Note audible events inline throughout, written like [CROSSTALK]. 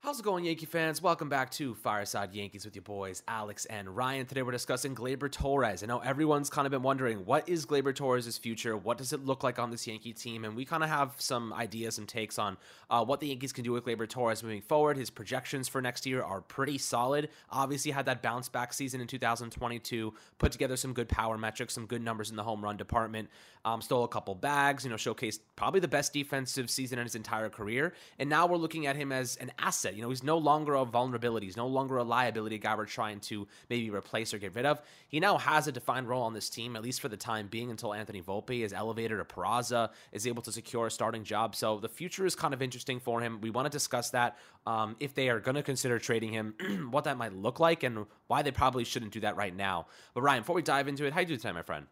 How's it going, Yankee fans? Welcome back to Fireside Yankees with your boys, Alex and Ryan. Today we're discussing Gleyber Torres. I know everyone's kind of been wondering what is Gleyber Torres' future? What does it look like on this Yankee team? And we kind of have some ideas, some takes on uh, what the Yankees can do with Gleyber Torres moving forward. His projections for next year are pretty solid. Obviously, had that bounce back season in 2022, put together some good power metrics, some good numbers in the home run department, um, stole a couple bags, you know, showcased probably the best defensive season in his entire career. And now we're looking at him as an asset. You know, he's no longer a vulnerability. He's no longer a liability guy we're trying to maybe replace or get rid of. He now has a defined role on this team, at least for the time being, until Anthony Volpe is elevated or Peraza is able to secure a starting job. So the future is kind of interesting for him. We want to discuss that. Um, if they are going to consider trading him, [CLEARS THROAT] what that might look like, and why they probably shouldn't do that right now. But Ryan, before we dive into it, how do you do today, my friend?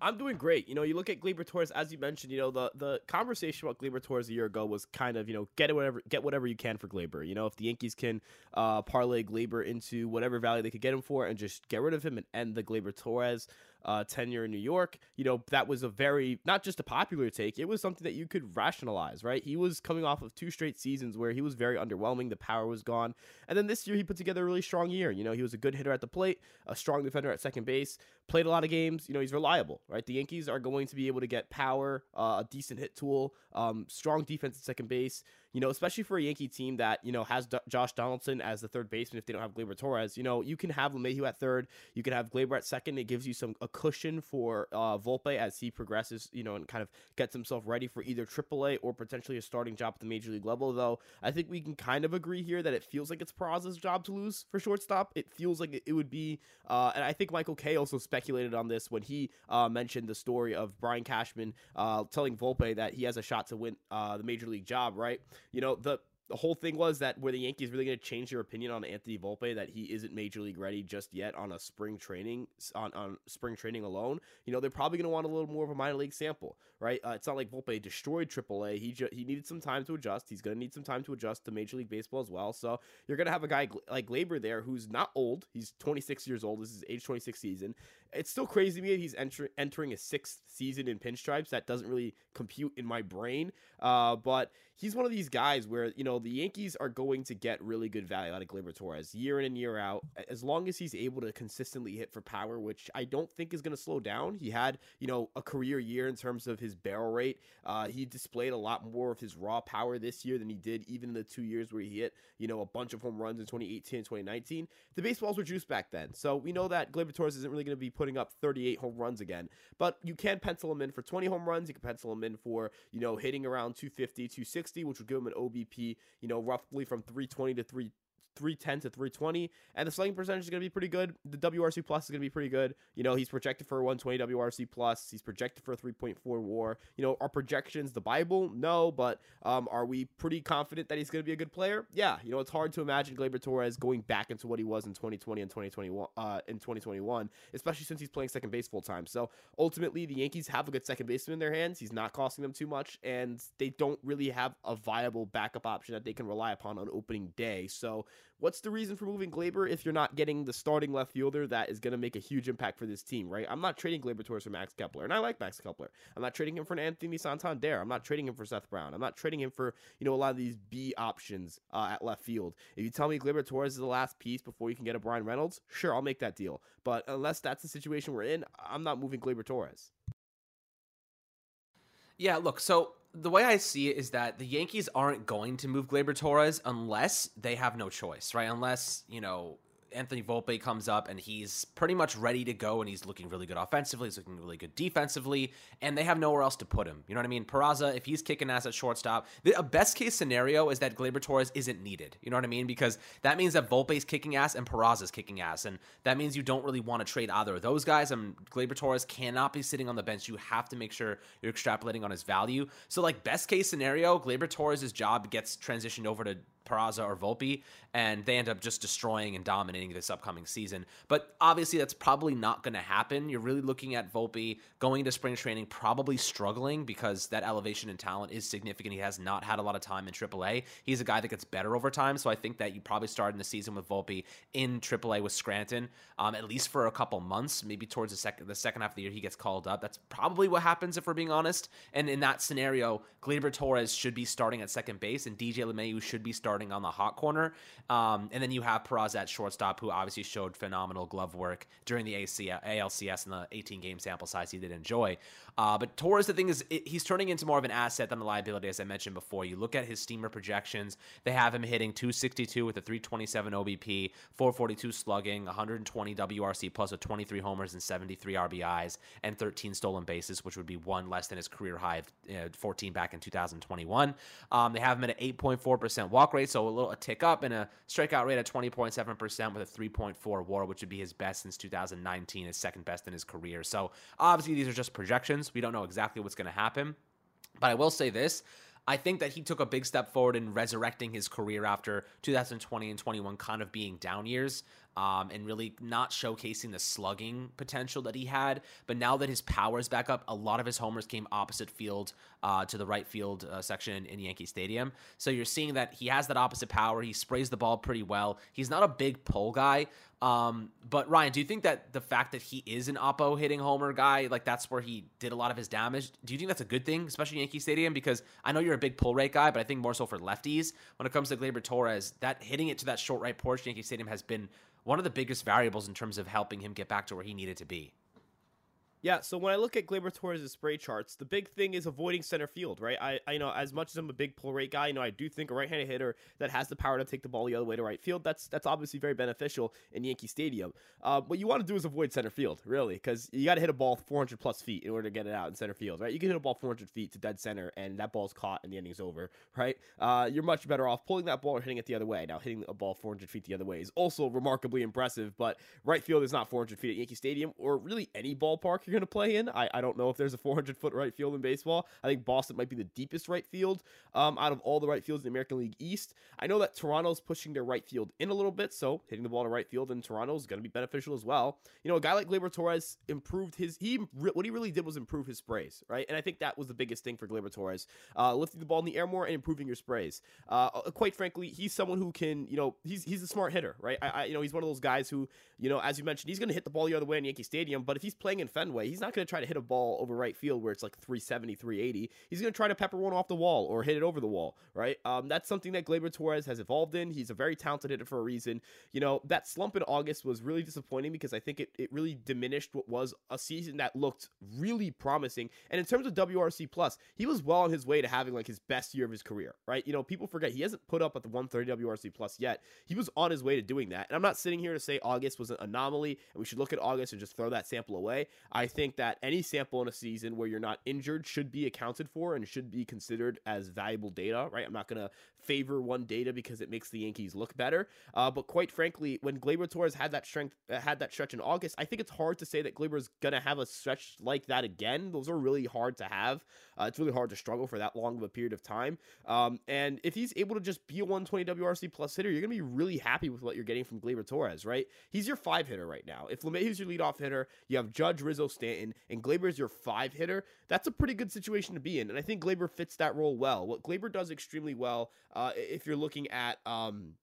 I'm doing great. You know, you look at Gleyber Torres, as you mentioned. You know, the the conversation about Gleyber Torres a year ago was kind of you know get whatever get whatever you can for Gleyber. You know, if the Yankees can uh, parlay Gleyber into whatever value they could get him for, and just get rid of him and end the Gleyber Torres uh, tenure in New York, you know, that was a very, not just a popular take, it was something that you could rationalize, right? He was coming off of two straight seasons where he was very underwhelming. The power was gone. And then this year, he put together a really strong year. You know, he was a good hitter at the plate, a strong defender at second base, played a lot of games. You know, he's reliable, right? The Yankees are going to be able to get power, uh, a decent hit tool, um, strong defense at second base you know, especially for a Yankee team that, you know, has D- Josh Donaldson as the third baseman if they don't have Gleyber Torres, you know, you can have LeMahieu at third, you can have Gleyber at second. It gives you some a cushion for uh, Volpe as he progresses, you know, and kind of gets himself ready for either AAA or potentially a starting job at the major league level. Though I think we can kind of agree here that it feels like it's Peraza's job to lose for shortstop. It feels like it would be, uh, and I think Michael Kay also speculated on this when he uh, mentioned the story of Brian Cashman uh, telling Volpe that he has a shot to win uh, the major league job, right? You know, the the whole thing was that were the Yankees really going to change their opinion on Anthony Volpe that he isn't major league ready just yet on a spring training on, on spring training alone? You know, they're probably going to want a little more of a minor league sample, right? Uh, it's not like Volpe destroyed AAA. He ju- he needed some time to adjust. He's going to need some time to adjust to Major League Baseball as well. So you're going to have a guy like Gleyber there who's not old. He's 26 years old. This is age 26 season. It's still crazy to me that he's enter- entering a sixth season in pinstripes. That doesn't really compute in my brain. Uh, but he's one of these guys where you know the Yankees are going to get really good value out of Gleyber Torres year in and year out as long as he's able to consistently hit for power, which I don't think is going to slow down. He had you know a career year in terms of his barrel rate. Uh, he displayed a lot more of his raw power this year than he did even in the two years where he hit you know a bunch of home runs in 2018 and 2019. The baseballs were juiced back then, so we know that Gleyber Torres isn't really going to be putting up 38 home runs again, but you can pencil him in for 20 home runs. You can pencil him in for you know hitting around 250, 260 which would give him an OBP, you know, roughly from 320 to 3 310 to 320, and the slugging percentage is going to be pretty good. The WRC plus is going to be pretty good. You know, he's projected for 120 WRC plus. He's projected for 3.4 WAR. You know, are projections the Bible? No, but um, are we pretty confident that he's going to be a good player? Yeah. You know, it's hard to imagine Gleyber Torres going back into what he was in 2020 and 2021 uh, in 2021, especially since he's playing second base full time. So ultimately, the Yankees have a good second baseman in their hands. He's not costing them too much, and they don't really have a viable backup option that they can rely upon on opening day. So what's the reason for moving Gleyber if you're not getting the starting left fielder that is going to make a huge impact for this team, right? I'm not trading Gleyber Torres for Max Kepler, and I like Max Kepler. I'm not trading him for an Anthony Santander. I'm not trading him for Seth Brown. I'm not trading him for, you know, a lot of these B options uh, at left field. If you tell me Gleyber Torres is the last piece before you can get a Bryan Reynolds, sure, I'll make that deal. But unless that's the situation we're in, I'm not moving Gleyber Torres. Yeah, look, so the way I see it is that the Yankees aren't going to move Gleyber Torres unless they have no choice, right? Unless, you know, Anthony Volpe comes up and he's pretty much ready to go and he's looking really good offensively, he's looking really good defensively, and they have nowhere else to put him. You know what I mean? Peraza, if he's kicking ass at shortstop, the a best case scenario is that Gleyber Torres isn't needed. You know what I mean? Because that means that Volpe's kicking ass and Peraza's kicking ass, and that means you don't really want to trade either of those guys. And Gleyber Torres cannot be sitting on the bench. You have to make sure you're extrapolating on his value. So, like best case scenario, Gleyber Torres' job gets transitioned over to Peraza or Volpe, and they end up just destroying and dominating this upcoming season. But obviously, that's probably not going to happen. You're really looking at Volpe going into spring training, probably struggling because that elevation in talent is significant. He has not had a lot of time in AAA. He's a guy that gets better over time. So I think that you probably start in the season with Volpe in AAA with Scranton, um, at least for a couple months, maybe towards the second the second half of the year he gets called up. That's probably what happens if we're being honest. And in that scenario, Gleyber Torres should be starting at second base, and DJ LeMahieu should be starting on the hot corner. Um, and then you have Peraza at shortstop, who obviously showed phenomenal glove work during the ALCS and the 18 game sample size he did enjoy. Uh, but Torres, the thing is, it, he's turning into more of an asset than a liability, as I mentioned before. You look at his steamer projections; they have him hitting 262 with a 327 OBP, 442 slugging, 120 WRC plus with 23 homers and 73 RBIs, and 13 stolen bases, which would be one less than his career high of uh, 14 back in 2021. Um, they have him at an 8.4% walk rate, so a little a tick up, and a strikeout rate of 20.7% with a 3.4 WAR, which would be his best since 2019, his second best in his career. So obviously these are just projections. We don't know exactly what's going to happen. But I will say this. I think that he took a big step forward in resurrecting his career after 2020 and 21 kind of being down years um, and really not showcasing the slugging potential that he had. But now that his power is back up, a lot of his homers came opposite field uh, to the right field uh, section in Yankee Stadium. So you're seeing that he has that opposite power. He sprays the ball pretty well. He's not a big pull guy. Um, but Ryan, do you think that the fact that he is an oppo hitting homer guy, like that's where he did a lot of his damage? Do you think that's a good thing, especially Yankee Stadium? Because I know you're a big pull rate guy, but I think more so for lefties when it comes to Gleyber Torres, that hitting it to that short right porch Yankee Stadium has been one of the biggest variables in terms of helping him get back to where he needed to be. Yeah, so when I look at Gleyber Torres' spray charts, the big thing is avoiding center field, right? I, I you know as much as I'm a big pull rate guy, you know I do think a right-handed hitter that has the power to take the ball the other way to right field, that's that's obviously very beneficial in Yankee Stadium. Uh, what you want to do is avoid center field, really, because you got to hit a ball 400 plus feet in order to get it out in center field, right? You can hit a ball 400 feet to dead center, and that ball's caught and the inning's over, right? Uh, you're much better off pulling that ball or hitting it the other way. Now, hitting a ball 400 feet the other way is also remarkably impressive, but right field is not 400 feet at Yankee Stadium or really any ballpark you're going to play in. I I, don't know if there's a 400 foot right field in baseball. I think Boston might be the deepest right field um, out of all the right fields in the American League East. I know that Toronto's pushing their right field in a little bit, so hitting the ball to right field in Toronto is going to be beneficial as well. You know, a guy like Gleyber Torres improved his he what he really did was improve his sprays, right? And I think that was the biggest thing for Gleyber Torres, uh, lifting the ball in the air more and improving your sprays. Uh, uh, quite frankly, he's someone who can, you know, he's he's a smart hitter, right? I, I you know, he's one of those guys who, you know, as you mentioned, he's going to hit the ball the other way in Yankee Stadium, but if he's playing in Fenway, he's not going to try to hit a ball over right field where it's like 370, 380. He's going to try to pepper one off the wall or hit it over the wall, right? Um, that's something that Gleyber Torres has evolved in. He's a very talented hitter for a reason. You know, that slump in August was really disappointing because I think it, it really diminished what was a season that looked really promising. And in terms of WRC plus, he was well on his way to having like his best year of his career, right? You know, people forget he hasn't put up at the 130 WRC plus yet. He was on his way to doing that. And I'm not sitting here to say August was an anomaly and we should look at August and just throw that sample away. I think that any sample in a season where you're not injured should be accounted for and should be considered as valuable data, right? I'm not going to favor one data because it makes the Yankees look better. Uh, but quite frankly, when Gleyber Torres had that strength, uh, had that stretch in August, I think it's hard to say that Gleyber is going to have a stretch like that again. Those are really hard to have. Uh, it's really hard to struggle for that long of a period of time. Um, and if he's able to just be a 120 WRC plus hitter, you're going to be really happy with what you're getting from Gleyber Torres, right? He's your five hitter right now. If LeMahieu's your leadoff hitter, you have Judge, Rizzo, Stanton, and Gleyber's your five hitter. That's a pretty good situation to be in. And I think Gleyber fits that role well. What Gleyber does extremely well, uh, if you're looking at, um,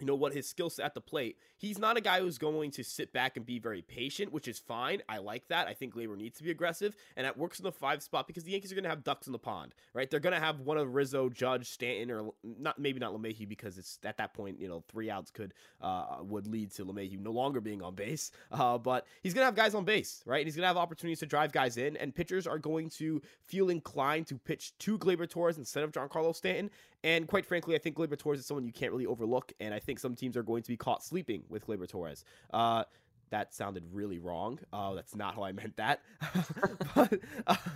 you know what his skill set at the plate. He's not a guy who's going to sit back and be very patient, which is fine. I like that. I think Gleyber needs to be aggressive, and that works in the five spot because the Yankees are going to have ducks in the pond, right? They're going to have one of Rizzo, Judge, Stanton, or not maybe not LeMahieu because it's at that point, you know, three outs could uh, would lead to LeMahieu no longer being on base. [LAUGHS] Uh, but he's going to have guys on base, right? And he's going to have opportunities to drive guys in, and pitchers are going to feel inclined to pitch to Gleyber Torres instead of Giancarlo Stanton. And quite frankly, I think Gleyber Torres is someone you can't really overlook, and I think some teams are going to be caught sleeping with Gleyber Torres. Uh, that sounded really wrong. Uh, that's not how I meant that. [LAUGHS] but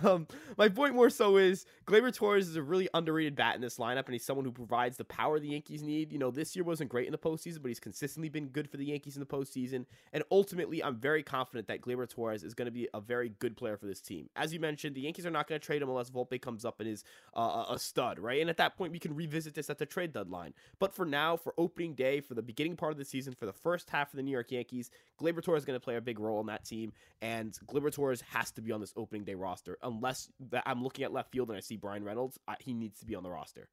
um, my point more so is Gleyber Torres is a really underrated bat in this lineup, and he's someone who provides the power the Yankees need. You know, this year wasn't great in the postseason, but he's consistently been good for the Yankees in the postseason. And ultimately, I'm very confident that Gleyber Torres is going to be a very good player for this team. As you mentioned, the Yankees are not going to trade him unless Volpe comes up and is uh, a stud, right? And at that point, we can revisit this at the trade deadline. But for now, for opening day, for the beginning part of the season, for the first half of the New York Yankees, Gleyber Torres is going to play a big role in that team, and Gleyber Torres has to be on this opening day roster. Unless I'm looking at left field and I see Bryan Reynolds, I, he needs to be on the roster.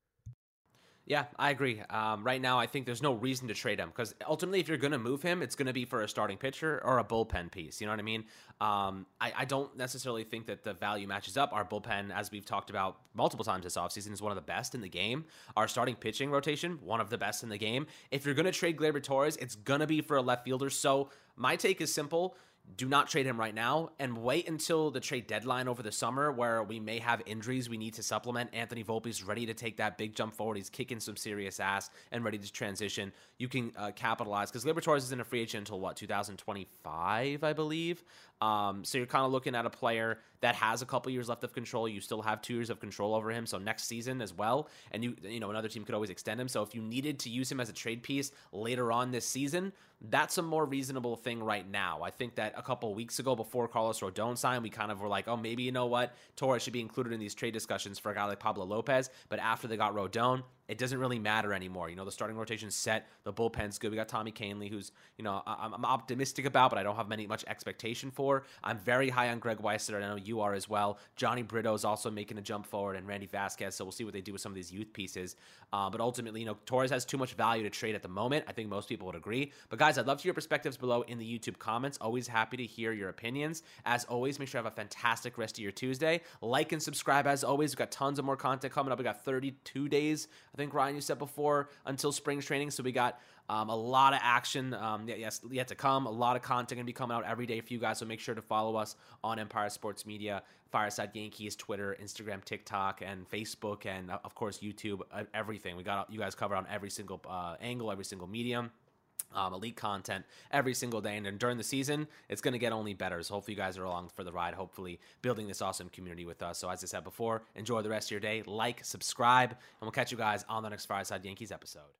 Yeah, I agree. Um, right now, I think there's no reason to trade him because ultimately, if you're going to move him, it's going to be for a starting pitcher or a bullpen piece. You know what I mean? Um, I, I, don't necessarily think that the value matches up. Our bullpen, as we've talked about multiple times this offseason, is one of the best in the game. Our starting pitching rotation, one of the best in the game. If you're going to trade Gleyber Torres, it's going to be for a left fielder. So my take is simple do not trade him right now and wait until the trade deadline over the summer where we may have injuries we need to supplement. Anthony Volpe's ready to take that big jump forward. He's kicking some serious ass and ready to transition. You can uh, capitalize because Gleyber Torres isn't a free agent until what, 2025, I believe. Um, so you're kind of looking at a player that has a couple years left of control. You still have two years of control over him, so next season as well. And you, you know, another team could always extend him. So if you needed to use him as a trade piece later on this season, that's a more reasonable thing right now. I think that a couple weeks ago, before Carlos Rodon signed, we kind of were like, oh, maybe you know what, Torres should be included in these trade discussions for a guy like Pablo Lopez. But after they got Rodon, it doesn't really matter anymore. You know, the starting rotation's set, the bullpen's good. We got Tommy Kahnle, who's you know I'm, I'm optimistic about, but I don't have many much expectation for. I'm very high on Greg Weissert. I know you are as well. Jhony Brito is also making a jump forward, and Randy Vasquez. So we'll see what they do with some of these youth pieces. Uh, but ultimately, you know, Torres has too much value to trade at the moment. I think most people would agree. But guys, I'd love to hear your perspectives below in the YouTube comments. Always happy to hear your opinions. As always, make sure you have a fantastic rest of your Tuesday. Like and subscribe as always. We've got tons of more content coming up. We got 32 days. I think Ryan, you said before until spring training. So we got um, a lot of action um, yes, yet to come. A lot of content going to be coming out every day for you guys. So make sure to follow us on Empire Sports Media, Fireside Yankees, Twitter, Instagram, TikTok, and Facebook, and uh, of course YouTube. Uh, everything we got you guys covered on every single uh, angle, every single medium. Um, elite content every single day. And during the season, it's going to get only better. So hopefully you guys are along for the ride, hopefully building this awesome community with us. So as I said before, enjoy the rest of your day. Like, subscribe, and we'll catch you guys on the next Fireside Yankees episode.